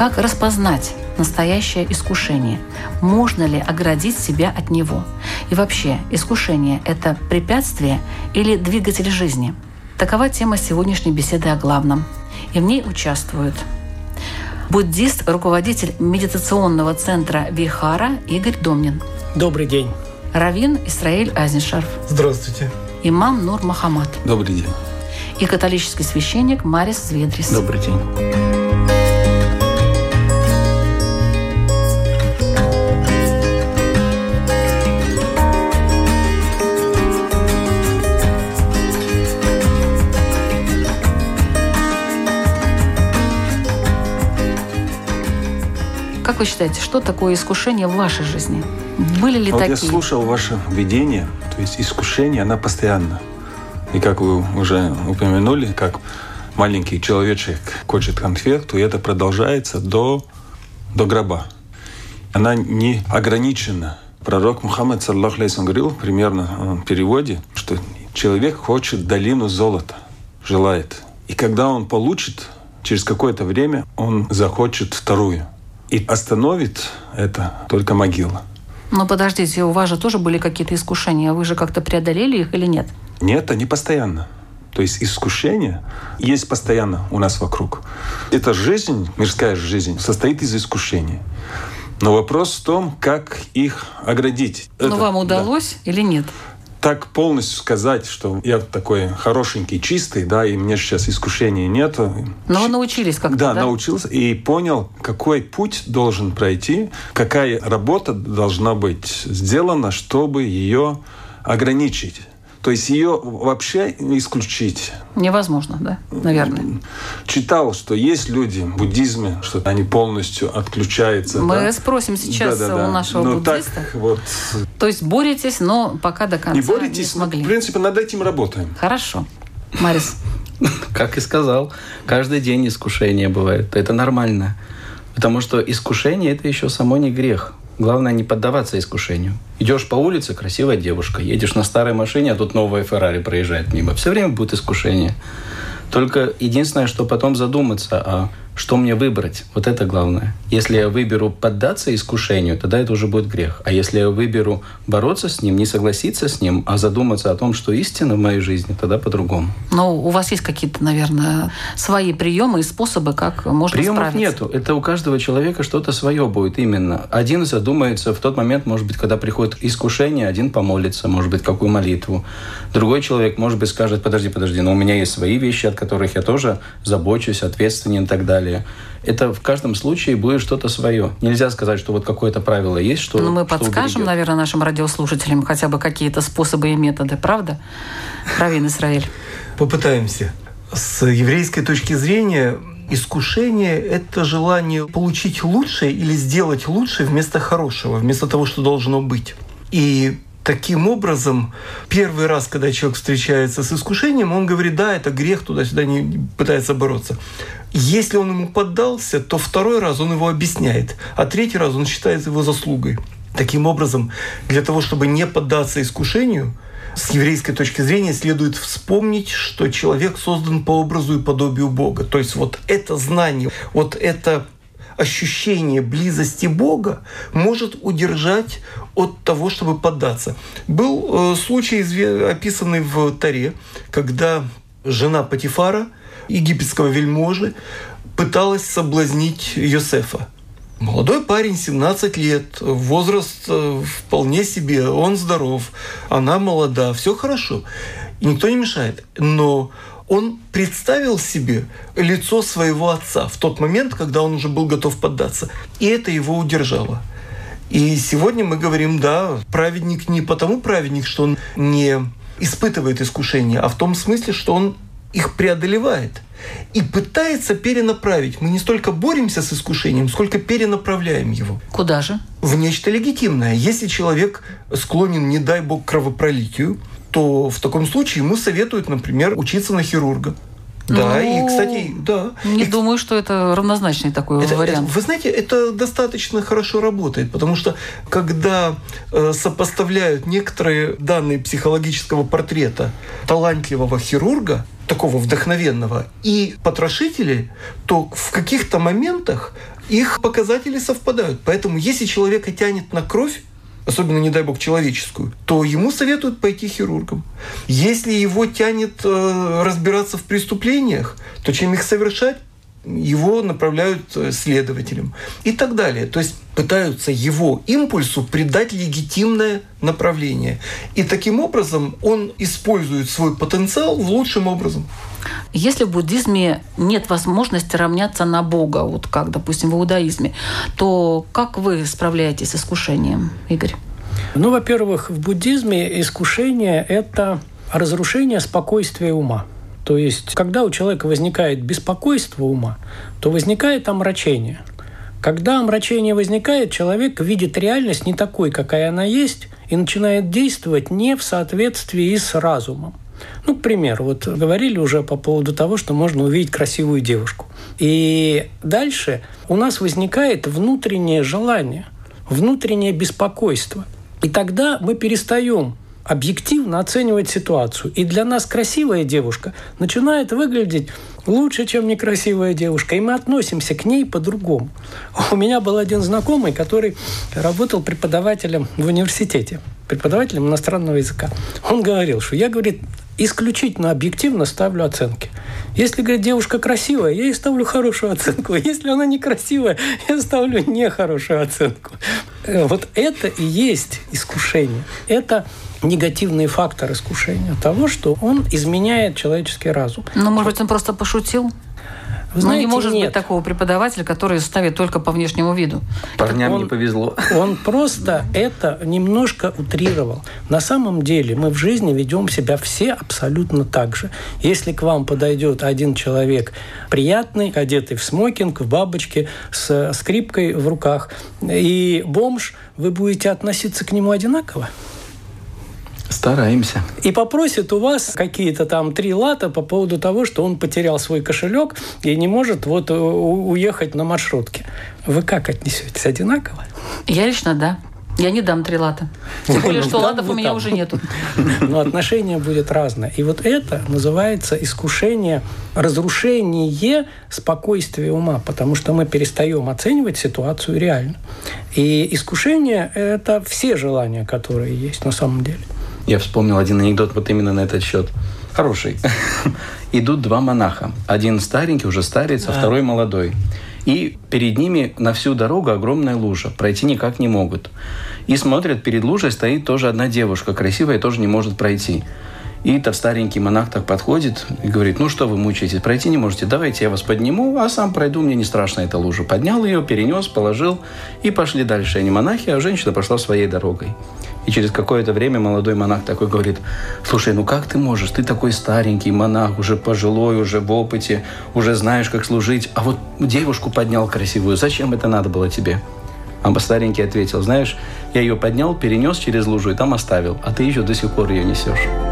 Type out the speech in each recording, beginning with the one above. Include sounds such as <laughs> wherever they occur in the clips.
Как распознать настоящее искушение? Можно ли оградить себя от него? И вообще, искушение – это препятствие или двигатель жизни? Такова тема сегодняшней беседы о главном. И в ней участвуют буддист, руководитель медитационного центра Вихара Игорь Домнин. Добрый день. Равин Исраиль Азнишарф. Здравствуйте. Имам Нур Махамад. Добрый день. И католический священник Марис Зведрис. Добрый день. Вы считаете, что такое искушение в вашей жизни? Были ли вот такие? я слушал ваше видение, то есть искушение, она постоянно. И как вы уже упомянули, как маленький человечек хочет конфету, и это продолжается до, до гроба. Она не ограничена. Пророк Мухаммад, саллаху говорил примерно в переводе, что человек хочет долину золота, желает. И когда он получит, через какое-то время он захочет вторую. И остановит это только могила. Но подождите, у вас же тоже были какие-то искушения. Вы же как-то преодолели их или нет? Нет, они постоянно. То есть искушения есть постоянно у нас вокруг. Эта жизнь, мирская жизнь, состоит из искушений. Но вопрос в том, как их оградить. Но Это, вам удалось да. или нет? Так полностью сказать, что я такой хорошенький, чистый, да, и мне сейчас искушения нет. Но научились как-то, да? Да, научился и понял, какой путь должен пройти, какая работа должна быть сделана, чтобы ее ограничить. То есть ее вообще исключить. Невозможно, да, наверное. Читал, что есть люди в буддизме, что они полностью отключаются. Мы да? спросим сейчас да, да, да. у нашего ну, буддиста. Так, вот. То есть боретесь, но пока до конца не боретесь, не смогли. в принципе, над этим работаем. Хорошо. Марис. <laughs> Как и сказал, каждый день искушения бывает. Это нормально. Потому что искушение – это еще само не грех. Главное не поддаваться искушению. Идешь по улице, красивая девушка, едешь на старой машине, а тут новая Феррари проезжает мимо. Все время будет искушение. Только единственное, что потом задуматься, а что мне выбрать? Вот это главное. Если я выберу поддаться искушению, тогда это уже будет грех. А если я выберу бороться с ним, не согласиться с ним, а задуматься о том, что истина в моей жизни, тогда по-другому. Но у вас есть какие-то, наверное, свои приемы и способы, как можно Приемов справиться? нету. Это у каждого человека что-то свое будет именно. Один задумается в тот момент, может быть, когда приходит искушение, один помолится, может быть, какую молитву. Другой человек, может быть, скажет, подожди, подожди, но у меня есть свои вещи, от которых я тоже забочусь, ответственен и так далее далее. Это в каждом случае будет что-то свое. Нельзя сказать, что вот какое-то правило есть, что Ну, мы что подскажем, уберегет. наверное, нашим радиослушателям хотя бы какие-то способы и методы, правда? Равин Израиль. Попытаемся. С еврейской точки зрения искушение – это желание получить лучшее или сделать лучшее вместо хорошего, вместо того, что должно быть. И Таким образом, первый раз, когда человек встречается с искушением, он говорит, да, это грех, туда-сюда не пытается бороться. Если он ему поддался, то второй раз он его объясняет, а третий раз он считает его заслугой. Таким образом, для того, чтобы не поддаться искушению, с еврейской точки зрения следует вспомнить, что человек создан по образу и подобию Бога. То есть вот это знание, вот это ощущение близости Бога может удержать от того, чтобы поддаться. Был э, случай, описанный в Таре, когда жена Патифара, египетского вельможи, пыталась соблазнить Йосефа. Молодой парень, 17 лет, возраст э, вполне себе, он здоров, она молода, все хорошо, никто не мешает. Но он представил себе лицо своего отца в тот момент, когда он уже был готов поддаться. И это его удержало. И сегодня мы говорим, да, праведник не потому праведник, что он не испытывает искушения, а в том смысле, что он их преодолевает и пытается перенаправить. Мы не столько боремся с искушением, сколько перенаправляем его. Куда же? В нечто легитимное. Если человек склонен, не дай бог, к кровопролитию, то в таком случае ему советуют, например, учиться на хирурга. Да, Ну, и, кстати, да. Не И, думаю, что это равнозначный такой это- вариант. это- вы знаете, это достаточно хорошо работает, потому что когда э, сопоставляют некоторые данные психологического портрета талантливого хирурга, такого вдохновенного, и потрошителей, то в каких-то моментах их показатели совпадают. Поэтому если человека тянет на кровь, особенно, не дай бог, человеческую, то ему советуют пойти хирургом. Если его тянет э, разбираться в преступлениях, то чем их совершать, его направляют э, следователям и так далее. То есть пытаются его импульсу придать легитимное направление. И таким образом он использует свой потенциал в лучшем образом. Если в буддизме нет возможности равняться на Бога, вот как, допустим, в иудаизме, то как вы справляетесь с искушением, Игорь? Ну, во-первых, в буддизме искушение – это разрушение спокойствия ума. То есть, когда у человека возникает беспокойство ума, то возникает омрачение. Когда омрачение возникает, человек видит реальность не такой, какая она есть, и начинает действовать не в соответствии с разумом. Ну, к примеру, вот говорили уже по поводу того, что можно увидеть красивую девушку. И дальше у нас возникает внутреннее желание, внутреннее беспокойство. И тогда мы перестаем объективно оценивать ситуацию. И для нас красивая девушка начинает выглядеть лучше, чем некрасивая девушка. И мы относимся к ней по-другому. У меня был один знакомый, который работал преподавателем в университете, преподавателем иностранного языка. Он говорил, что я, говорит, исключительно объективно ставлю оценки. Если, говорит, девушка красивая, я ей ставлю хорошую оценку. Если она некрасивая, я ставлю нехорошую оценку. Э, вот это и есть искушение. Это негативный фактор искушения того, что он изменяет человеческий разум. Ну, может быть, он просто пошутил? Вы знаете, ну, не может нет. быть такого преподавателя, который ставит только по внешнему виду. Парням он, не повезло. Он просто это немножко утрировал. На самом деле мы в жизни ведем себя все абсолютно так же. Если к вам подойдет один человек приятный, одетый в смокинг, в бабочке, с скрипкой в руках, и бомж, вы будете относиться к нему одинаково? Стараемся. И попросит у вас какие-то там три лата по поводу того, что он потерял свой кошелек и не может вот уехать на маршрутке. Вы как отнесетесь? Одинаково? Я лично да. Я не дам три лата. Тем более, что латов у меня уже нету. Но отношение будет разное. И вот это называется искушение, разрушение спокойствия ума, потому что мы перестаем оценивать ситуацию реально. И искушение – это все желания, которые есть на самом деле. Я вспомнил один анекдот вот именно на этот счет. Хороший. <laughs> Идут два монаха. Один старенький, уже старец, а второй молодой. И перед ними на всю дорогу огромная лужа. Пройти никак не могут. И смотрят, перед лужей стоит тоже одна девушка, красивая, тоже не может пройти. И этот старенький монах так подходит и говорит, ну что вы мучаетесь, пройти не можете, давайте я вас подниму, а сам пройду, мне не страшно эта лужа. Поднял ее, перенес, положил и пошли дальше. Они монахи, а женщина пошла своей дорогой. И через какое-то время молодой монах такой говорит, слушай, ну как ты можешь? Ты такой старенький монах, уже пожилой, уже в опыте, уже знаешь, как служить. А вот девушку поднял красивую. Зачем это надо было тебе? А старенький ответил, знаешь, я ее поднял, перенес через лужу и там оставил, а ты еще до сих пор ее несешь.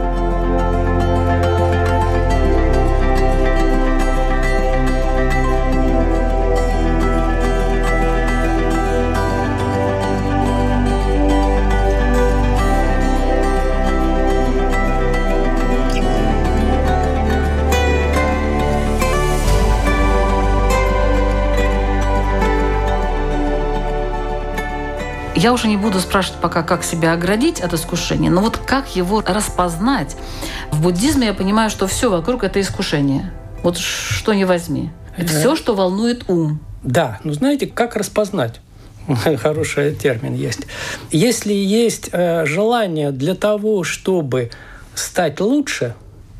Я уже не буду спрашивать пока, как себя оградить от искушения, но вот как его распознать. В буддизме я понимаю, что все вокруг это искушение. Вот что не возьми. Это все, что волнует ум. Да, ну знаете, как распознать? <laughs> Хороший термин есть. Если есть э, желание для того, чтобы стать лучше,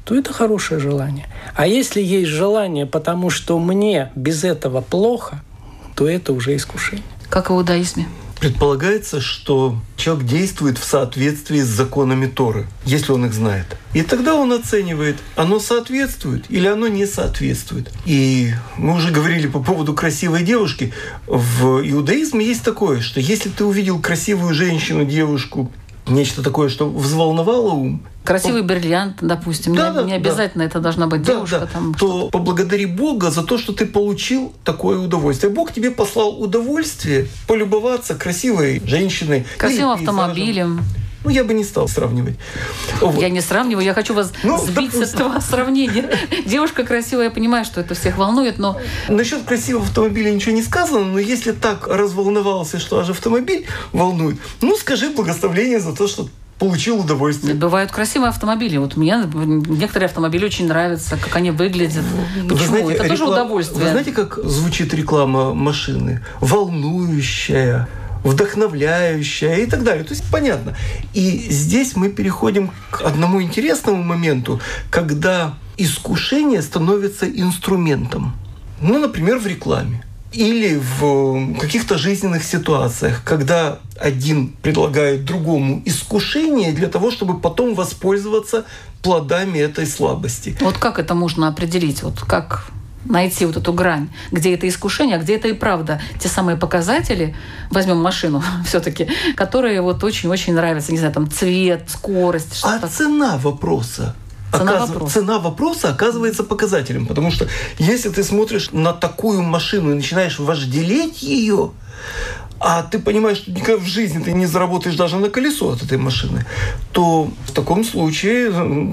то это хорошее желание. А если есть желание, потому что мне без этого плохо, то это уже искушение. Как в иудаизме. Предполагается, что человек действует в соответствии с законами Торы, если он их знает. И тогда он оценивает, оно соответствует или оно не соответствует. И мы уже говорили по поводу красивой девушки. В иудаизме есть такое, что если ты увидел красивую женщину, девушку, нечто такое, что взволновало ум. Красивый бриллиант, допустим. Да, не, да, не обязательно да. это должна быть да, девушка. Да. Там, то поблагодари Бога за то, что ты получил такое удовольствие. Бог тебе послал удовольствие полюбоваться красивой женщиной. Красивым автомобилем. Ну, я бы не стал сравнивать. Вот. Я не сравниваю, я хочу вас ну, сбить допустим. с этого сравнения. Девушка красивая, я понимаю, что это всех волнует, но... Насчет красивого автомобиля ничего не сказано, но если так разволновался, что аж автомобиль волнует, ну, скажи благословление за то, что получил удовольствие. Бывают красивые автомобили. Вот мне некоторые автомобили очень нравятся, как они выглядят. Почему? Вы знаете, Это реклам... тоже удовольствие. Вы знаете, как звучит реклама машины? Волнующая, вдохновляющая и так далее. То есть понятно. И здесь мы переходим к одному интересному моменту, когда искушение становится инструментом. Ну, например, в рекламе или в каких-то жизненных ситуациях, когда один предлагает другому искушение для того, чтобы потом воспользоваться плодами этой слабости. Вот как это можно определить? Вот как найти вот эту грань, где это искушение, а где это и правда. Те самые показатели, возьмем машину <laughs> все-таки, которые вот очень-очень нравятся, не знаю, там цвет, скорость. А цена вопроса Цена, оказ... вопроса. цена вопроса оказывается показателем. Потому что если ты смотришь на такую машину и начинаешь вожделеть ее, а ты понимаешь, что никогда в жизни ты не заработаешь даже на колесо от этой машины, то в таком случае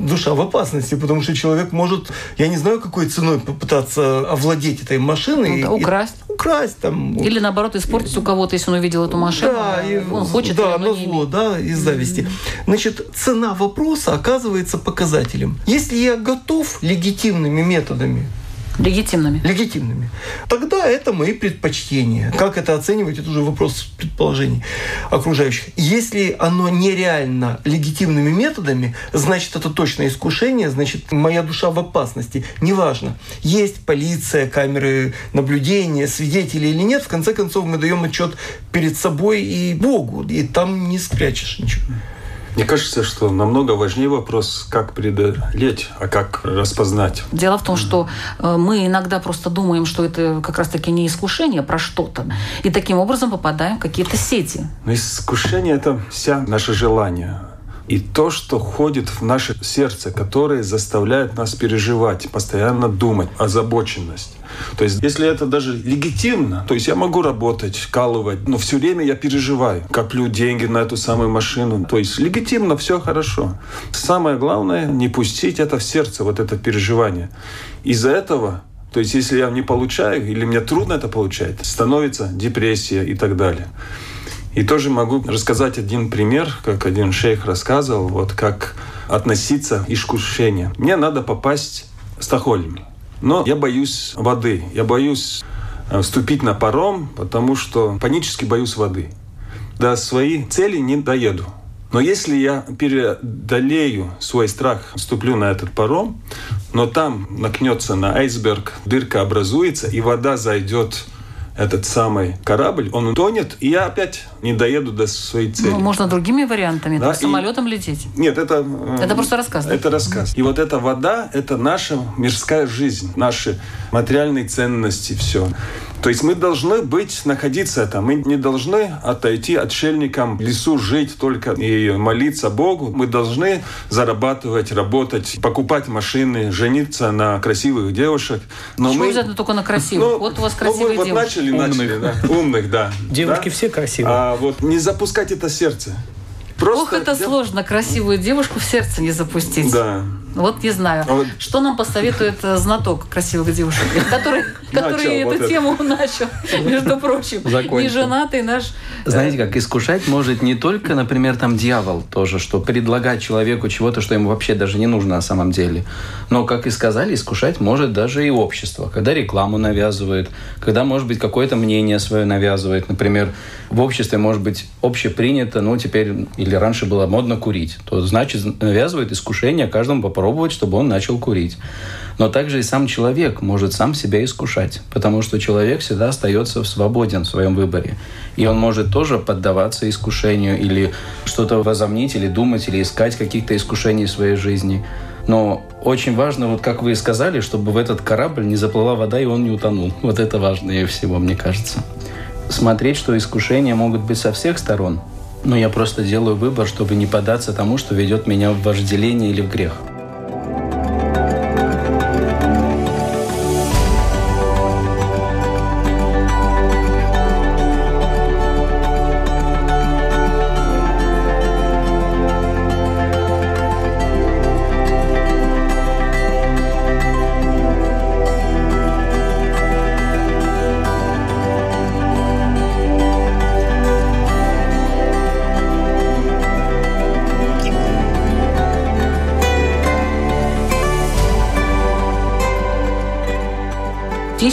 душа в опасности, потому что человек может, я не знаю, какой ценой попытаться овладеть этой машиной. Ну, да, украсть. И, украсть там. Или наоборот испортить у кого-то, если он увидел эту машину. Да, и, он хочет. Да, на зло, да, из зависти. Значит, цена вопроса оказывается показателем. Если я готов легитимными методами Легитимными. Легитимными. Тогда это мои предпочтения. Как это оценивать, это уже вопрос предположений окружающих. Если оно нереально легитимными методами, значит, это точно искушение, значит, моя душа в опасности. Неважно, есть полиция, камеры наблюдения, свидетели или нет, в конце концов мы даем отчет перед собой и Богу, и там не спрячешь ничего. Мне кажется, что намного важнее вопрос, как преодолеть, а как распознать. Дело в том, что э, мы иногда просто думаем, что это как раз-таки не искушение про что-то, и таким образом попадаем в какие-то сети. Но искушение – это вся наше желание и то, что ходит в наше сердце, которое заставляет нас переживать, постоянно думать, озабоченность. То есть, если это даже легитимно, то есть я могу работать, вкалывать, но все время я переживаю, коплю деньги на эту самую машину. То есть легитимно, все хорошо. Самое главное, не пустить это в сердце, вот это переживание. Из-за этого то есть, если я не получаю, или мне трудно это получать, становится депрессия и так далее. И тоже могу рассказать один пример, как один шейх рассказывал, вот как относиться к искушению. Мне надо попасть в Стокгольм, но я боюсь воды, я боюсь э, вступить на паром, потому что панически боюсь воды. До своей цели не доеду. Но если я преодолею свой страх, вступлю на этот паром, но там накнется на айсберг, дырка образуется, и вода зайдет этот самый корабль, он утонет, и я опять не доеду до своей цели. Ну, можно другими вариантами, да? самолетом лететь. Нет, это... Это просто рассказ. Это да? рассказ. И вот эта вода – это наша мирская жизнь, наши материальные ценности, все. То есть мы должны быть, находиться там. Мы не должны отойти отшельникам в лесу, жить только и молиться Богу. Мы должны зарабатывать, работать, покупать машины, жениться на красивых девушек. Но Почему мы... обязательно только на красивых? Ну, вот у вас красивые ну, мы, девушки. Вот начали, начали, да. Умных, да. Девушки да? все красивые. А вот не запускать это сердце. Просто Ох, это дел... сложно, красивую девушку в сердце не запустить. Да. Вот не знаю. А вот... Что нам посоветует э, знаток красивых девушек, <laughs> который, который эту тему начал, между <laughs> прочим. Не женатый наш... Э, Знаете, как искушать может не только, например, там дьявол тоже, что предлагать человеку чего-то, что ему вообще даже не нужно на самом деле. Но, как и сказали, искушать может даже и общество. Когда рекламу навязывает, когда, может быть, какое-то мнение свое навязывает. Например, в обществе может быть общепринято, ну, теперь или раньше было модно курить, то значит навязывает искушение каждому попробовать, чтобы он начал курить. Но также и сам человек может сам себя искушать, потому что человек всегда остается свободен в своем выборе. И он может тоже поддаваться искушению или что-то возомнить, или думать, или искать каких-то искушений в своей жизни. Но очень важно, вот как вы сказали, чтобы в этот корабль не заплыла вода и он не утонул. Вот это важнее всего, мне кажется. Смотреть, что искушения могут быть со всех сторон – но я просто делаю выбор, чтобы не податься тому, что ведет меня в вожделение или в грех.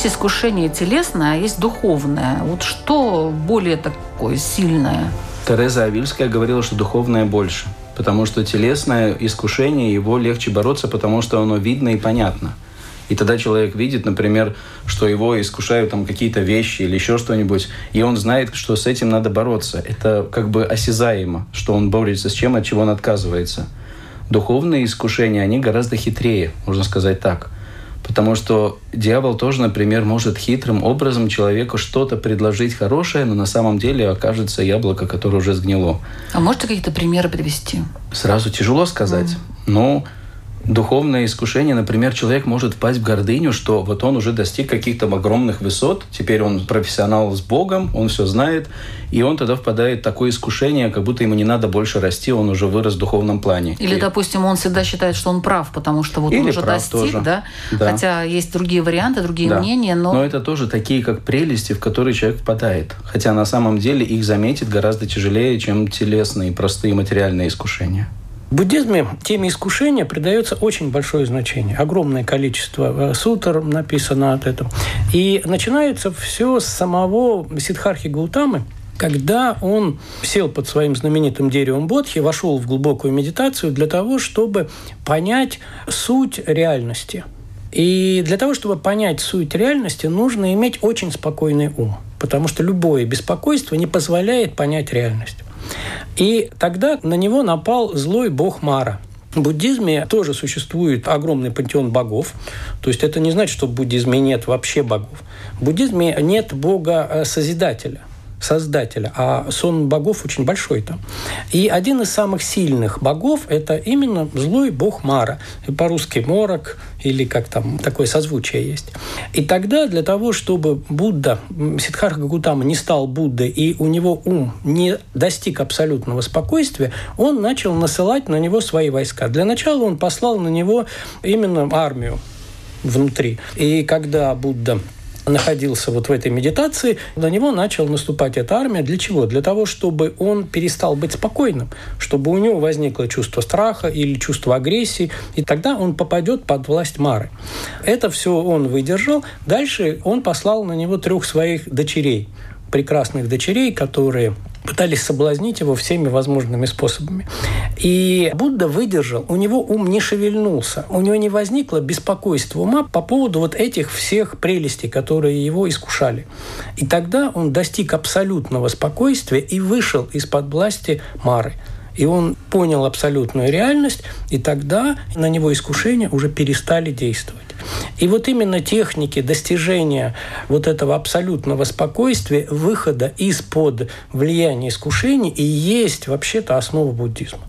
Есть искушение телесное, а есть духовное. Вот что более такое сильное? Тереза Авильская говорила, что духовное больше. Потому что телесное искушение, его легче бороться, потому что оно видно и понятно. И тогда человек видит, например, что его искушают там какие-то вещи или еще что-нибудь, и он знает, что с этим надо бороться. Это как бы осязаемо, что он борется с чем, от чего он отказывается. Духовные искушения, они гораздо хитрее, можно сказать так. Потому что дьявол тоже, например, может хитрым образом человеку что-то предложить хорошее, но на самом деле окажется яблоко, которое уже сгнило. А можете какие-то примеры привести? Сразу тяжело сказать. Mm. Но духовное искушение, например, человек может впасть в гордыню, что вот он уже достиг каких-то огромных высот, теперь он профессионал с Богом, он все знает, и он тогда впадает в такое искушение, как будто ему не надо больше расти, он уже вырос в духовном плане. Или, и... допустим, он всегда считает, что он прав, потому что вот Или он уже достиг, тоже. да? да? Хотя есть другие варианты, другие да. мнения, но... Но это тоже такие, как прелести, в которые человек впадает. Хотя на самом деле их заметить гораздо тяжелее, чем телесные, простые материальные искушения. В буддизме теме искушения придается очень большое значение. Огромное количество э, сутр написано от этого. И начинается все с самого Сидхархи Гаутамы, когда он сел под своим знаменитым деревом Бодхи, вошел в глубокую медитацию для того, чтобы понять суть реальности. И для того, чтобы понять суть реальности, нужно иметь очень спокойный ум, потому что любое беспокойство не позволяет понять реальность. И тогда на него напал злой бог Мара. В буддизме тоже существует огромный пантеон богов. То есть это не значит, что в буддизме нет вообще богов. В буддизме нет бога-созидателя – создателя, а сон богов очень большой там. И один из самых сильных богов – это именно злой бог Мара. По-русски Морок или как там такое созвучие есть. И тогда для того, чтобы Будда, Сиддхарха Гутама не стал Буддой, и у него ум не достиг абсолютного спокойствия, он начал насылать на него свои войска. Для начала он послал на него именно армию внутри. И когда Будда находился вот в этой медитации, на него начала наступать эта армия. Для чего? Для того, чтобы он перестал быть спокойным, чтобы у него возникло чувство страха или чувство агрессии, и тогда он попадет под власть Мары. Это все он выдержал. Дальше он послал на него трех своих дочерей, прекрасных дочерей, которые пытались соблазнить его всеми возможными способами. И Будда выдержал, у него ум не шевельнулся, у него не возникло беспокойства ума по поводу вот этих всех прелестей, которые его искушали. И тогда он достиг абсолютного спокойствия и вышел из-под власти Мары. И он понял абсолютную реальность, и тогда на него искушения уже перестали действовать. И вот именно техники достижения вот этого абсолютного спокойствия, выхода из-под влияния искушений и есть вообще-то основа буддизма.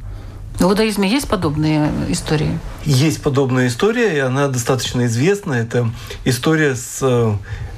В буддаизме есть подобные истории? Есть подобная история, и она достаточно известна. Это история с э,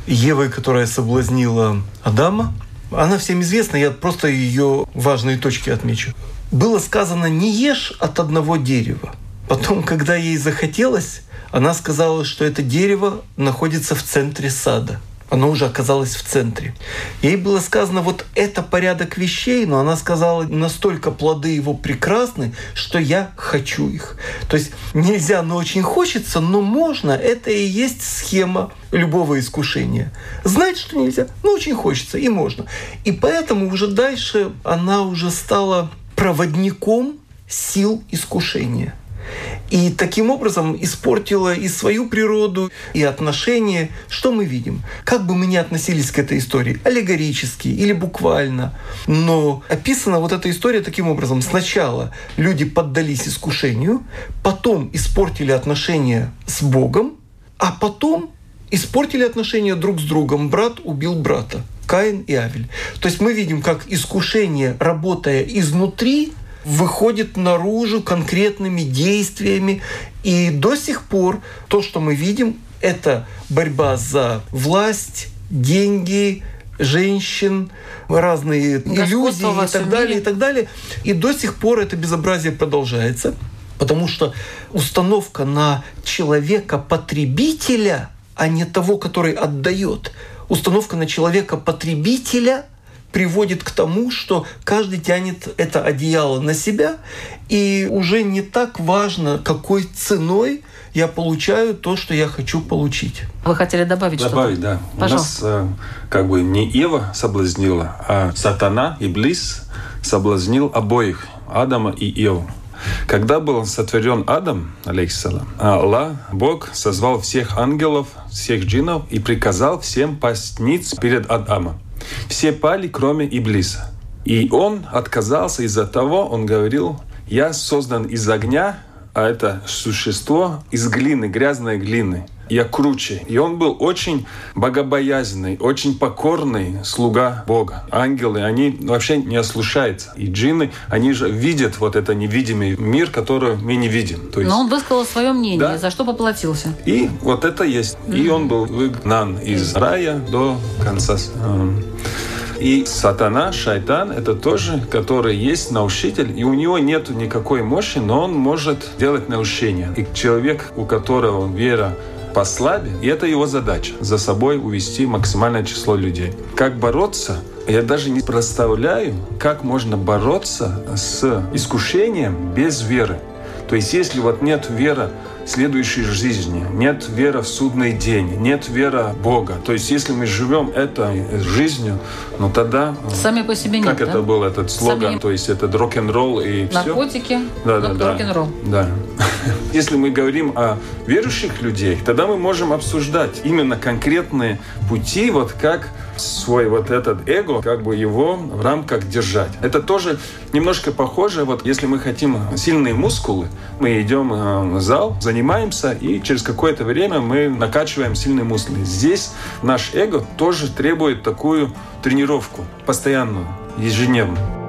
Евой, которая соблазнила Адама. Она всем известна, я просто ее важные точки отмечу. Было сказано «не ешь от одного дерева». Потом, когда ей захотелось, она сказала, что это дерево находится в центре сада. Оно уже оказалось в центре. Ей было сказано, вот это порядок вещей, но она сказала, настолько плоды его прекрасны, что я хочу их. То есть нельзя, но очень хочется, но можно. Это и есть схема любого искушения. Знать, что нельзя, но очень хочется, и можно. И поэтому уже дальше она уже стала проводником сил искушения – и таким образом испортила и свою природу, и отношения. Что мы видим? Как бы мы ни относились к этой истории, аллегорически или буквально, но описана вот эта история таким образом. Сначала люди поддались искушению, потом испортили отношения с Богом, а потом испортили отношения друг с другом. Брат убил брата. Каин и Авель. То есть мы видим, как искушение, работая изнутри, выходит наружу конкретными действиями. И до сих пор то, что мы видим, это борьба за власть, деньги, женщин, разные иллюзии и так далее, и так далее. И до сих пор это безобразие продолжается, потому что установка на человека-потребителя, а не того, который отдает, установка на человека-потребителя – приводит к тому, что каждый тянет это одеяло на себя, и уже не так важно, какой ценой я получаю то, что я хочу получить. Вы хотели добавить, добавить что-то? да. Пожалуйста. У нас как бы не Ева соблазнила, а сатана, и Иблис соблазнил обоих, Адама и Еву. Когда был сотворен Адам, алейхиссалам, Аллах, Бог, созвал всех ангелов, всех джинов и приказал всем пасть перед Адамом. Все пали, кроме Иблиса. И он отказался из-за того, он говорил, я создан из огня, а это существо из глины, грязной глины я круче. И он был очень богобоязненный, очень покорный слуга Бога. Ангелы, они вообще не ослушаются. И джинны, они же видят вот это невидимый мир, который мы не видим. То есть... Но он высказал свое мнение, да? за что поплатился. И вот это есть. Mm-hmm. И он был выгнан из рая до конца. Эм, и сатана, шайтан, это тоже, который есть научитель, и у него нет никакой мощи, но он может делать научение. И человек, у которого вера послабее, и это его задача – за собой увести максимальное число людей. Как бороться? Я даже не представляю, как можно бороться с искушением без веры. То есть если вот нет веры следующей жизни, нет веры в судный день, нет веры в Бога. То есть, если мы живем этой жизнью, ну тогда... Сами по себе как нет, Как это да? был этот слоган? Сами... То есть, это рок-н-ролл и Наркотики, все? Да, да, да. рок-н-ролл. Да. Если мы говорим о верующих людей, тогда мы можем обсуждать именно конкретные пути, вот как свой вот этот эго, как бы его в рамках держать. Это тоже немножко похоже, вот если мы хотим сильные мускулы, мы идем э, в зал, занимаемся, и через какое-то время мы накачиваем сильные мускулы. Здесь наш эго тоже требует такую тренировку постоянную, ежедневную.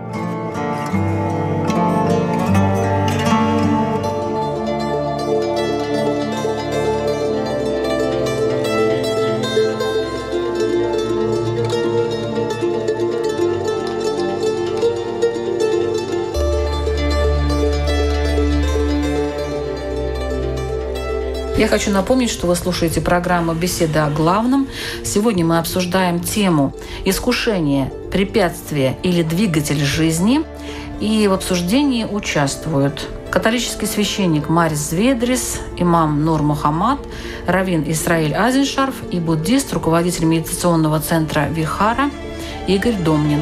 Я хочу напомнить, что вы слушаете программу «Беседа о главном». Сегодня мы обсуждаем тему «Искушение, препятствие или двигатель жизни». И в обсуждении участвуют католический священник Марис Зведрис, имам Нур Мухаммад, раввин Исраиль Азиншарф и буддист, руководитель медитационного центра Вихара Игорь Домнин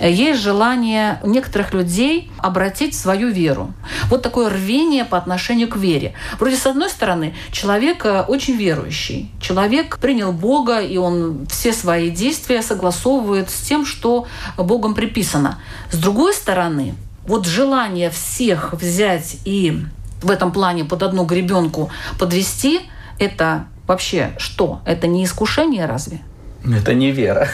есть желание некоторых людей обратить свою веру. Вот такое рвение по отношению к вере. Вроде, с одной стороны, человек э, очень верующий. Человек принял Бога, и он все свои действия согласовывает с тем, что Богом приписано. С другой стороны, вот желание всех взять и в этом плане под одну гребенку подвести, это вообще что? Это не искушение разве? Это не вера.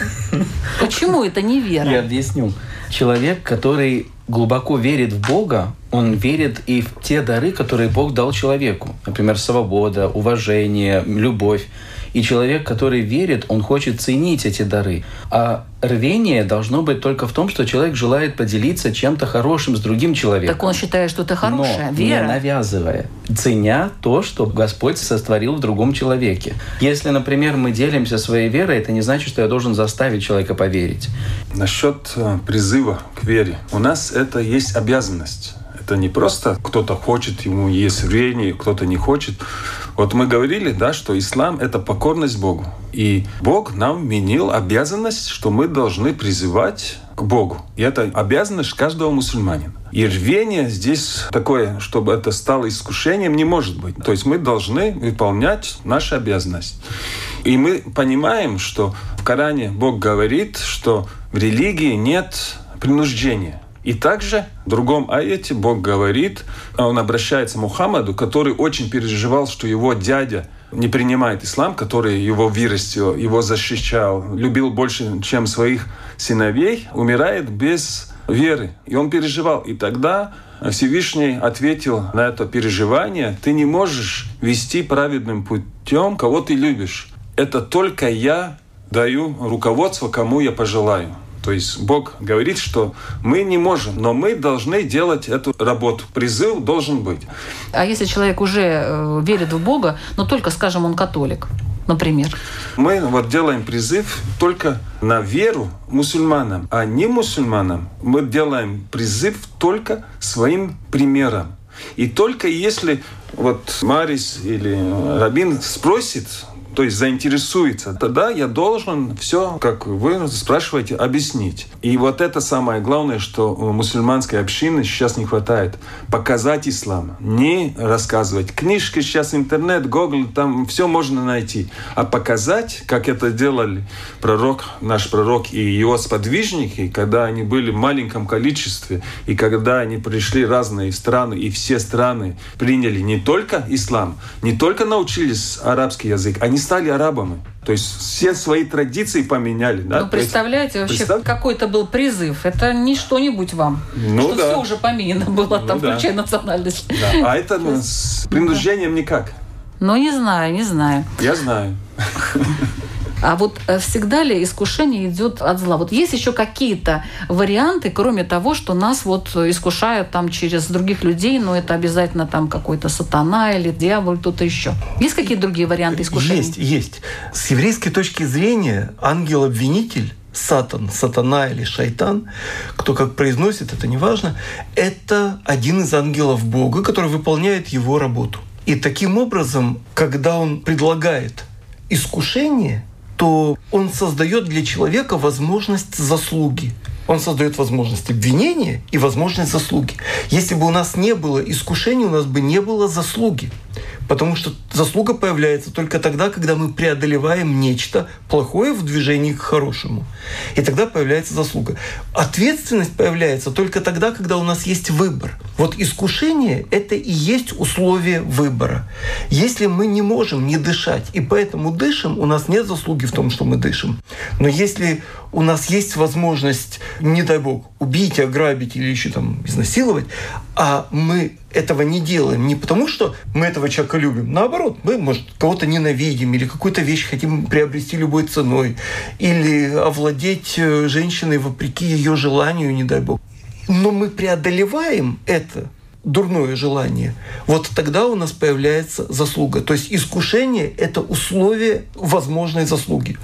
Почему это не вера? Я объясню. Человек, который глубоко верит в Бога, он верит и в те дары, которые Бог дал человеку. Например, свобода, уважение, любовь. И человек, который верит, он хочет ценить эти дары. А рвение должно быть только в том, что человек желает поделиться чем-то хорошим с другим человеком. Так он считает, что это хорошее, Но вера. не навязывая, ценя то, что Господь сотворил в другом человеке. Если, например, мы делимся своей верой, это не значит, что я должен заставить человека поверить. Насчет э, призыва к вере. У нас это есть обязанность. Это не просто кто-то хочет, ему есть рвение, кто-то не хочет. Вот мы говорили, да, что ислам — это покорность Богу. И Бог нам вменил обязанность, что мы должны призывать к Богу. И это обязанность каждого мусульманина. И рвение здесь такое, чтобы это стало искушением, не может быть. То есть мы должны выполнять нашу обязанность. И мы понимаем, что в Коране Бог говорит, что в религии нет принуждения. И также в другом аяте Бог говорит, он обращается к Мухаммаду, который очень переживал, что его дядя не принимает ислам, который его вырастил, его защищал, любил больше, чем своих сыновей, умирает без веры. И он переживал. И тогда Всевышний ответил на это переживание, ты не можешь вести праведным путем, кого ты любишь. Это только я даю руководство, кому я пожелаю. То есть Бог говорит, что мы не можем, но мы должны делать эту работу. Призыв должен быть. А если человек уже э, верит в Бога, но только, скажем, он католик, например? Мы вот делаем призыв только на веру мусульманам, а не мусульманам мы делаем призыв только своим примером. И только если вот Марис или Рабин спросит, то есть заинтересуется, тогда я должен все, как вы спрашиваете, объяснить. И вот это самое главное, что мусульманской общины сейчас не хватает. Показать ислам. Не рассказывать. Книжки сейчас, интернет, Google, там все можно найти. А показать, как это делали пророк, наш пророк и его сподвижники, когда они были в маленьком количестве, и когда они пришли разные страны, и все страны приняли не только ислам, не только научились арабский язык, они стали арабами. То есть все свои традиции поменяли. Да? Ну, представляете, есть, вообще представь... какой-то был призыв. Это не что-нибудь вам. Ну, что да. все уже поменено было, ну, там, да. включая национальность. Да. А это ну, с принуждением никак. Ну, не знаю, не знаю. Я знаю. <laughs> А вот э, всегда ли искушение идет от зла? Вот есть еще какие-то варианты, кроме того, что нас вот искушают там через других людей, но это обязательно там какой-то сатана или дьявол, кто-то еще. Есть какие-то другие варианты искушения? Есть, есть. С еврейской точки зрения ангел-обвинитель Сатан, сатана или шайтан, кто как произносит, это не важно, это один из ангелов Бога, который выполняет его работу. И таким образом, когда он предлагает искушение, то он создает для человека возможность заслуги. Он создает возможность обвинения и возможность заслуги. Если бы у нас не было искушений, у нас бы не было заслуги. Потому что заслуга появляется только тогда, когда мы преодолеваем нечто плохое в движении к хорошему. И тогда появляется заслуга. Ответственность появляется только тогда, когда у нас есть выбор. Вот искушение — это и есть условие выбора. Если мы не можем не дышать, и поэтому дышим, у нас нет заслуги в том, что мы дышим. Но если у нас есть возможность, не дай бог, убить, ограбить или еще там изнасиловать, а мы этого не делаем не потому, что мы этого человека любим. Наоборот, мы, может, кого-то ненавидим или какую-то вещь хотим приобрести любой ценой, или овладеть э, женщиной вопреки ее желанию, не дай бог. Но мы преодолеваем это дурное желание, вот тогда у нас появляется заслуга. То есть искушение – это условие возможной заслуги.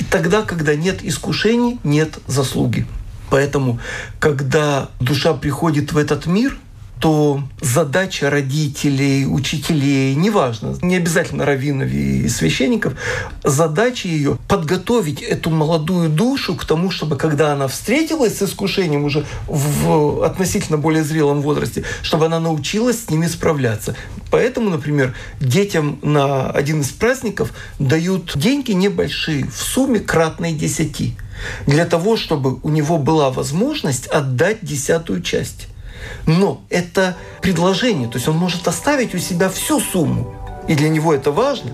И тогда, когда нет искушений, нет заслуги. Поэтому, когда душа приходит в этот мир – то задача родителей, учителей, неважно, не обязательно раввинов и священников, задача ее подготовить эту молодую душу к тому, чтобы когда она встретилась с искушением уже в относительно более зрелом возрасте, чтобы она научилась с ними справляться. Поэтому, например, детям на один из праздников дают деньги небольшие, в сумме кратной десяти, для того, чтобы у него была возможность отдать десятую часть. Но это предложение, то есть он может оставить у себя всю сумму, и для него это важно,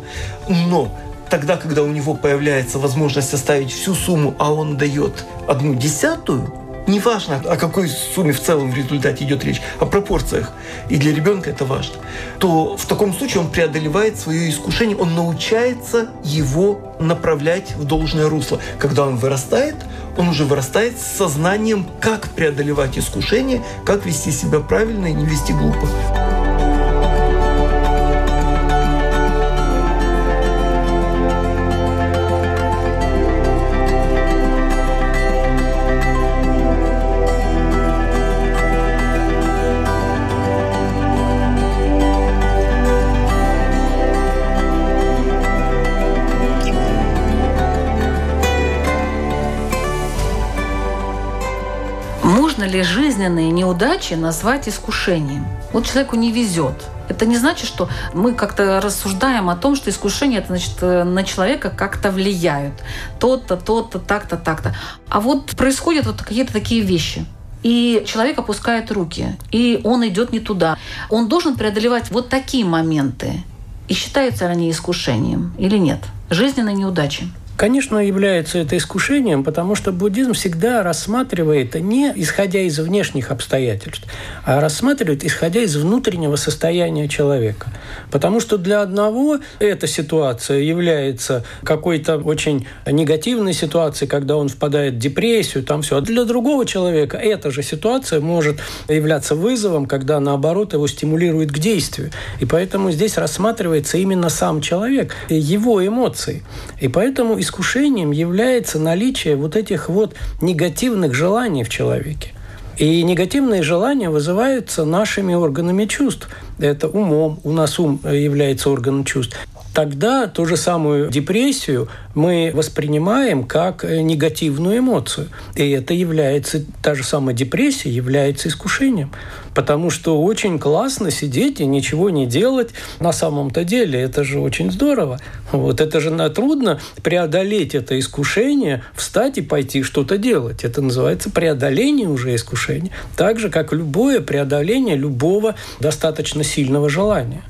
но тогда, когда у него появляется возможность оставить всю сумму, а он дает одну десятую, Неважно, о какой сумме в целом в результате идет речь, о пропорциях, и для ребенка это важно, то в таком случае он преодолевает свое искушение, он научается его направлять в должное русло. Когда он вырастает, он уже вырастает с сознанием, как преодолевать искушение, как вести себя правильно и не вести глупо. Ли жизненные неудачи назвать искушением? Вот человеку не везет. Это не значит, что мы как-то рассуждаем о том, что искушения это значит э, на человека как-то влияют. То-то, то-то, так-то, так-то. А вот происходят вот какие-то такие вещи. И человек опускает руки, и он идет не туда. Он должен преодолевать вот такие моменты. И считаются они искушением или нет? Жизненной неудачи. Конечно, является это искушением, потому что буддизм всегда рассматривает не исходя из внешних обстоятельств, а рассматривает исходя из внутреннего состояния человека. Потому что для одного эта ситуация является какой-то очень негативной ситуацией, когда он впадает в депрессию, там все. А для другого человека эта же ситуация может являться вызовом, когда наоборот его стимулирует к действию. И поэтому здесь рассматривается именно сам человек, его эмоции. И поэтому искушением является наличие вот этих вот негативных желаний в человеке. И негативные желания вызываются нашими органами чувств. Это умом. У нас ум является органом чувств тогда ту же самую депрессию мы воспринимаем как э, негативную эмоцию. И это является, та же самая депрессия является искушением. Потому что очень классно сидеть и ничего не делать на самом-то деле. Это же очень здорово. Вот это же трудно преодолеть это искушение, встать и пойти что-то делать. Это называется преодоление уже искушения. Так же, как любое преодоление любого достаточно сильного желания.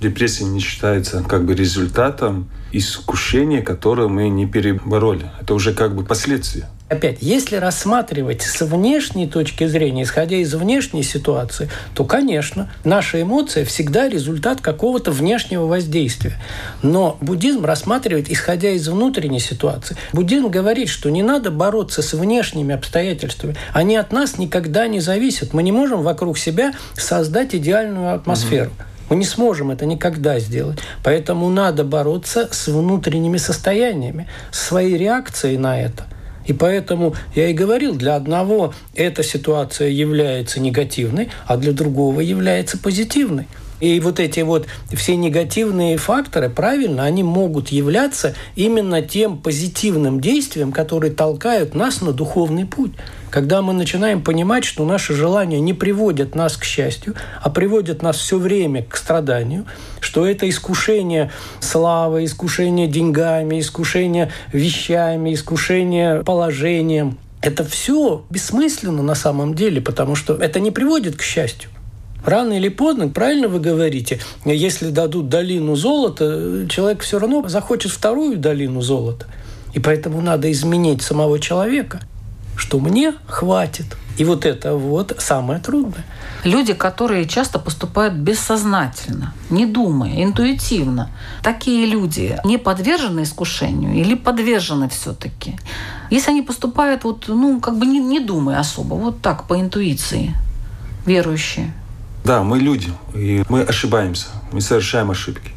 Депрессия не считается как бы результатом искушения, которое мы не перебороли. Это уже как бы последствия. Опять, если рассматривать с внешней точки зрения, исходя из внешней ситуации, то, конечно, наша эмоция всегда результат какого-то внешнего воздействия. Но буддизм рассматривает, исходя из внутренней ситуации. Буддизм говорит, что не надо бороться с внешними обстоятельствами. Они от нас никогда не зависят. Мы не можем вокруг себя создать идеальную атмосферу. Угу. Мы не сможем это никогда сделать. Поэтому надо бороться с внутренними состояниями, своей реакцией на это. И поэтому я и говорил, для одного эта ситуация является негативной, а для другого является позитивной. И вот эти вот все негативные факторы, правильно, они могут являться именно тем позитивным действием, которые толкают нас на духовный путь. Когда мы начинаем понимать, что наши желания не приводят нас к счастью, а приводят нас все время к страданию, что это искушение славой, искушение деньгами, искушение вещами, искушение положением, это все бессмысленно на самом деле, потому что это не приводит к счастью. Рано или поздно, правильно вы говорите, если дадут долину золота, человек все равно захочет вторую долину золота. И поэтому надо изменить самого человека, что мне хватит. И вот это вот самое трудное. Люди, которые часто поступают бессознательно, не думая, интуитивно, такие люди не подвержены искушению или подвержены все-таки? Если они поступают вот, ну, как бы не, не думая особо, вот так, по интуиции, верующие, да, мы люди, и мы ошибаемся, мы совершаем ошибки.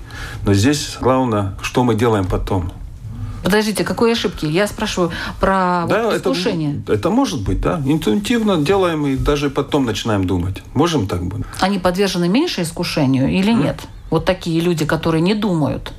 Но здесь главное, что мы делаем потом. Подождите, какой ошибки? Я спрашиваю про да, вот искушение. Это, это может быть, да. Интуитивно делаем и даже потом начинаем думать. Можем так быть? Они подвержены меньше искушению или mm. нет? Вот такие люди, которые не думают.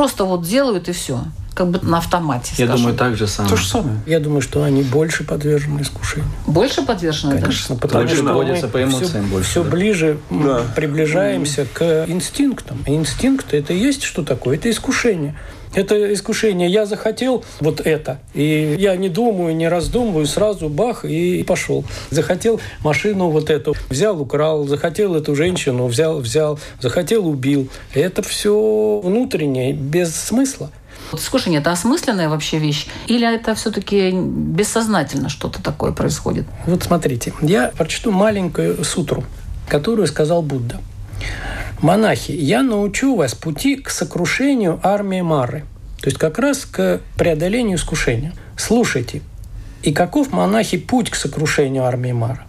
Просто вот делают и все как бы на автомате. Я скажем. думаю, так же самое. То же самое. Я думаю, что они больше подвержены искушению. Больше подвержены? Конечно, да? потому больше что мы по эмоциям все, больше. Все да? ближе да. приближаемся к инстинктам. И инстинкт это и есть что такое? Это искушение. Это искушение. Я захотел вот это. И я не думаю, не раздумываю, сразу бах и пошел. Захотел машину вот эту. Взял, украл. Захотел эту женщину. Взял, взял. Захотел, убил. Это все внутреннее, без смысла. Скушание – это осмысленная вообще вещь? Или это все-таки бессознательно что-то такое происходит? Вот смотрите, я прочту маленькую сутру, которую сказал Будда. Монахи, я научу вас пути к сокрушению армии Мары. То есть как раз к преодолению искушения. Слушайте. И каков, монахи, путь к сокрушению армии Мара?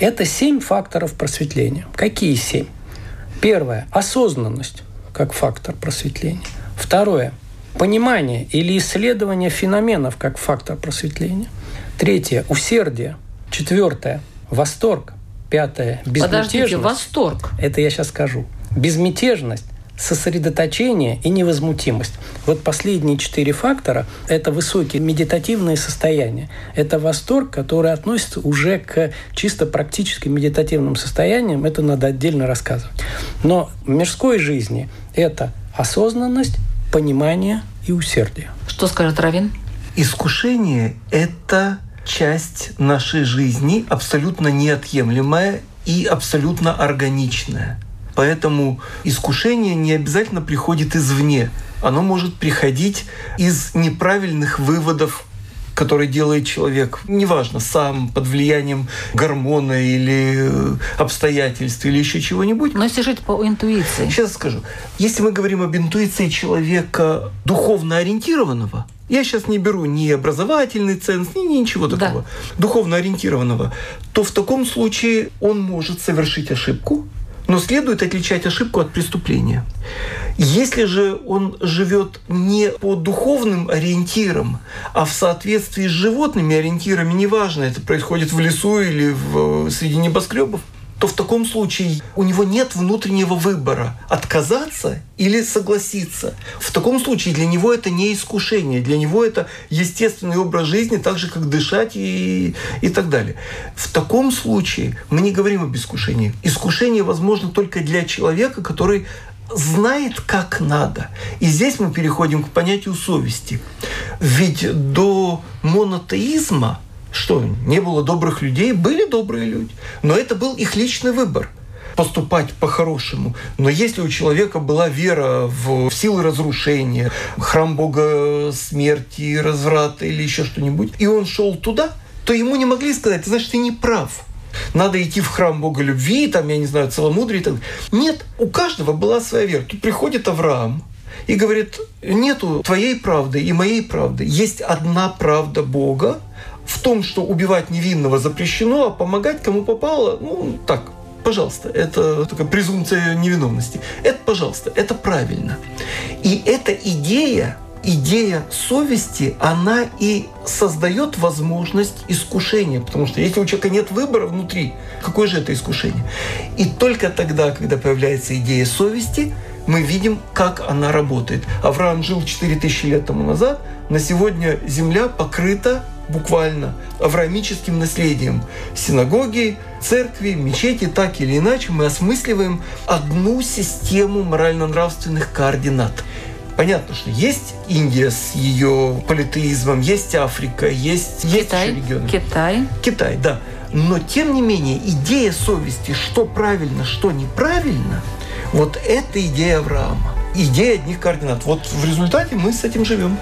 Это семь факторов просветления. Какие семь? Первое – осознанность как фактор просветления. Второе – Понимание или исследование феноменов как фактор просветления. Третье – усердие. Четвертое – восторг. Пятое – безмятежность. Подождите, восторг. Это я сейчас скажу. Безмятежность сосредоточение и невозмутимость. Вот последние четыре фактора – это высокие медитативные состояния. Это восторг, который относится уже к чисто практическим медитативным состояниям. Это надо отдельно рассказывать. Но в мирской жизни это осознанность, понимание и усердие. Что скажет Равин? Искушение – это часть нашей жизни, абсолютно неотъемлемая и абсолютно органичная. Поэтому искушение не обязательно приходит извне. Оно может приходить из неправильных выводов который делает человек, неважно, сам, под влиянием гормона или э, обстоятельств или еще чего-нибудь. Но если жить по интуиции. Сейчас скажу. Если мы говорим об интуиции человека духовно ориентированного, я сейчас не беру ни образовательный ценз, ни, ни ничего такого, да. духовно ориентированного, то в таком случае он может совершить ошибку, Но следует отличать ошибку от преступления. Если же он живет не по духовным ориентирам, а в соответствии с животными ориентирами, неважно, это происходит в лесу или в, среди небоскребов, то в таком случае у него нет внутреннего выбора отказаться или согласиться. В таком случае для него это не искушение, для него это естественный образ жизни, так же как дышать и, и так далее. В таком случае мы не говорим об искушении. Искушение возможно только для человека, который знает, как надо. И здесь мы переходим к понятию совести. Ведь до монотеизма что, не было добрых людей? Были добрые люди. Но это был их личный выбор поступать по-хорошему. Но если у человека была вера в силы разрушения, храм Бога смерти, разврата или еще что-нибудь, и он шел туда, то ему не могли сказать, знаешь, ты не прав. Надо идти в храм Бога любви, там, я не знаю, целомудрия. Так. Нет, у каждого была своя вера. Тут приходит Авраам, и говорит, нету твоей правды и моей правды. Есть одна правда Бога, в том, что убивать невинного запрещено, а помогать кому попало, ну, так, пожалуйста, это такая презумпция невиновности. Это, пожалуйста, это правильно. И эта идея, идея совести, она и создает возможность искушения, потому что если у человека нет выбора внутри, какое же это искушение? И только тогда, когда появляется идея совести, мы видим, как она работает. Авраам жил 4000 лет тому назад, на сегодня земля покрыта буквально авраамическим наследием. Синагоги, церкви, мечети, так или иначе, мы осмысливаем одну систему морально-нравственных координат. Понятно, что есть Индия с ее политеизмом, есть Африка, есть, Китай, есть регионы. Китай. Китай, да. Но тем не менее, идея совести, что правильно, что неправильно, вот это идея Авраама. Идея одних координат. Вот в результате мы с этим живем.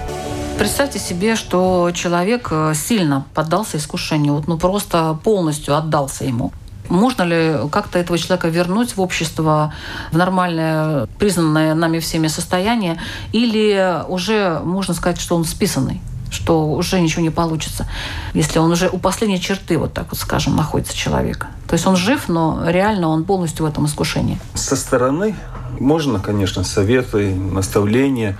Представьте себе, что человек э, сильно поддался искушению, вот, ну просто полностью отдался ему. Можно ли как-то этого человека вернуть в общество, в нормальное, признанное нами всеми состояние, или уже можно сказать, что он списанный? что уже ничего не получится, если он уже у последней черты, вот так вот скажем, находится человек. То есть он жив, но реально он полностью в этом искушении. Со стороны можно, конечно, советы, наставления,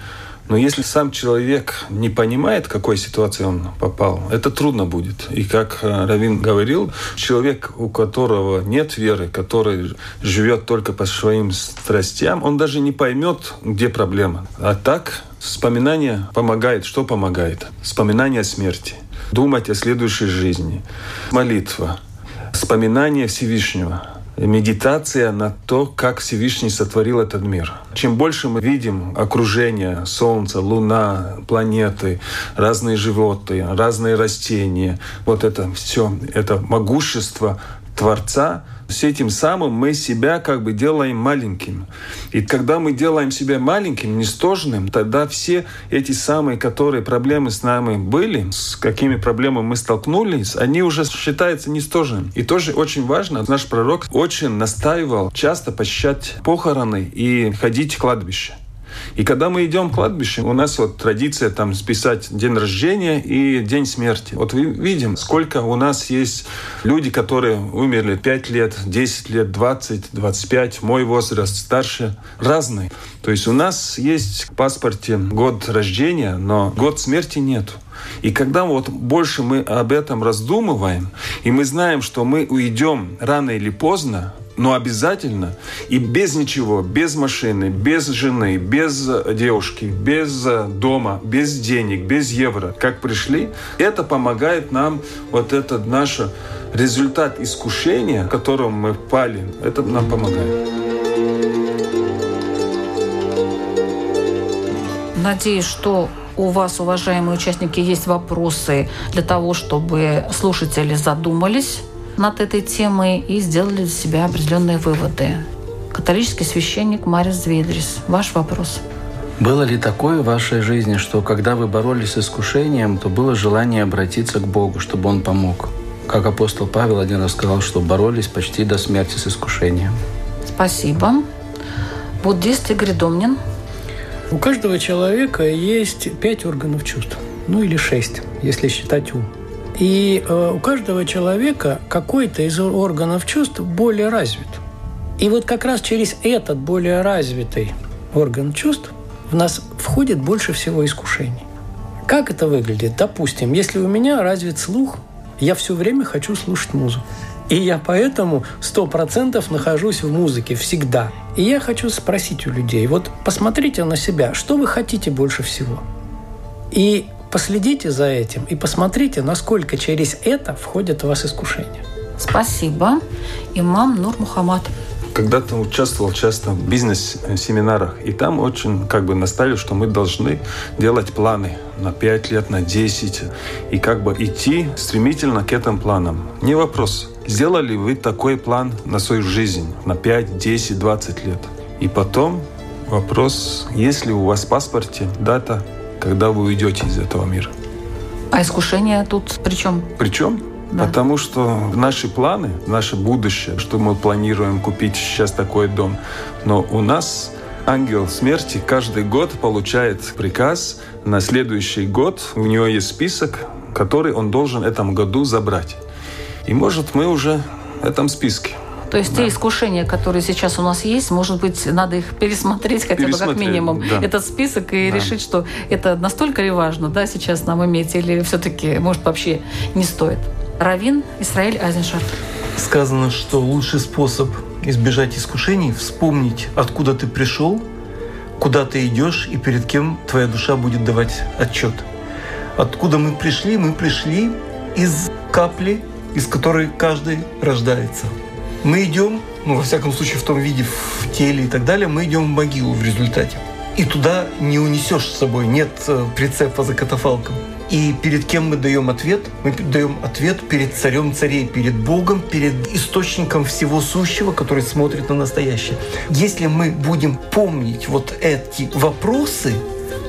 но если сам человек не понимает, в какой ситуации он попал, это трудно будет. И как э, Равин говорил, человек, у которого нет веры, который живет только по своим страстям, он даже не поймет, где проблема. А так вспоминание помогает. Что помогает? Вспоминание о смерти. Думать о следующей жизни. Молитва. Вспоминание Всевышнего медитация на то, как Всевышний сотворил этот мир. Чем больше мы видим окружение, Солнце, Луна, планеты, разные животные, разные растения, вот это все, это могущество Творца, с этим самым мы себя как бы делаем маленьким. И когда мы делаем себя маленьким, нестожным, тогда все эти самые, которые проблемы с нами были, с какими проблемами мы столкнулись, они уже считаются нестожным. И тоже очень важно, наш пророк очень настаивал часто посещать похороны и ходить в кладбище. И когда мы идем к кладбищу, у нас вот традиция там списать день рождения и день смерти. Вот мы видим, сколько у нас есть люди, которые умерли 5 лет, 10 лет, 20, 25, мой возраст старше, разный. То есть у нас есть в паспорте год рождения, но год смерти нет. И когда вот больше мы об этом раздумываем, и мы знаем, что мы уйдем рано или поздно, но обязательно и без ничего, без машины, без жены, без девушки, без дома, без денег, без евро, как пришли, это помогает нам, вот этот наш результат искушения, в котором мы пали, это нам помогает. Надеюсь, что у вас, уважаемые участники, есть вопросы для того, чтобы слушатели задумались над этой темой и сделали для себя определенные выводы. Католический священник Марис Зведрис. Ваш вопрос. Было ли такое в вашей жизни, что когда вы боролись с искушением, то было желание обратиться к Богу, чтобы Он помог? Как апостол Павел один раз сказал, что боролись почти до смерти с искушением. Спасибо. Буддист Игорь Домнин. У каждого человека есть пять органов чувств. Ну или шесть, если считать ум. И э, у каждого человека какой-то из органов чувств более развит. И вот как раз через этот более развитый орган чувств в нас входит больше всего искушений. Как это выглядит? Допустим, если у меня развит слух, я все время хочу слушать музыку. И я поэтому сто процентов нахожусь в музыке всегда. И я хочу спросить у людей, вот посмотрите на себя, что вы хотите больше всего? И последите за этим и посмотрите, насколько через это входит в вас искушение. Спасибо. Имам Нур Мухаммад. Когда-то участвовал часто в бизнес-семинарах, и там очень как бы наставили, что мы должны делать планы на 5 лет, на 10, и как бы идти стремительно к этим планам. Не вопрос, сделали вы такой план на свою жизнь на 5, 10, 20 лет. И потом вопрос, есть ли у вас в паспорте дата, когда вы уйдете из этого мира. А искушение тут при чем? Причем да. Потому что наши планы, наше будущее, что мы планируем купить сейчас такой дом, но у нас ангел смерти каждый год получает приказ на следующий год. У него есть список, который он должен в этом году забрать. И может мы уже в этом списке. То есть да. те искушения, которые сейчас у нас есть, может быть, надо их пересмотреть хотя бы как минимум да. этот список и да. решить, что это настолько ли важно, да, сейчас нам иметь, или все-таки, может, вообще не стоит. Равин Исраиль Айзеншар. Сказано, что лучший способ избежать искушений – вспомнить, откуда ты пришел, куда ты идешь и перед кем твоя душа будет давать отчет. Откуда мы пришли? Мы пришли из капли, из которой каждый рождается. Мы идем, ну, во всяком случае, в том виде, в теле и так далее, мы идем в могилу в результате. И туда не унесешь с собой, нет э, прицепа за катафалком. И перед кем мы даем ответ? Мы даем ответ перед царем царей, перед Богом, перед источником всего сущего, который смотрит на настоящее. Если мы будем помнить вот эти вопросы,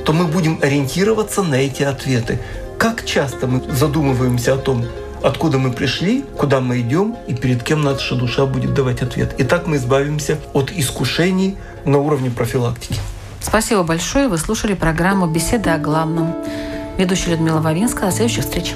то мы будем ориентироваться на эти ответы. Как часто мы задумываемся о том, откуда мы пришли, куда мы идем и перед кем наша душа будет давать ответ. И так мы избавимся от искушений на уровне профилактики. Спасибо большое. Вы слушали программу «Беседы о главном». Ведущая Людмила Вавинска. До следующих встреч.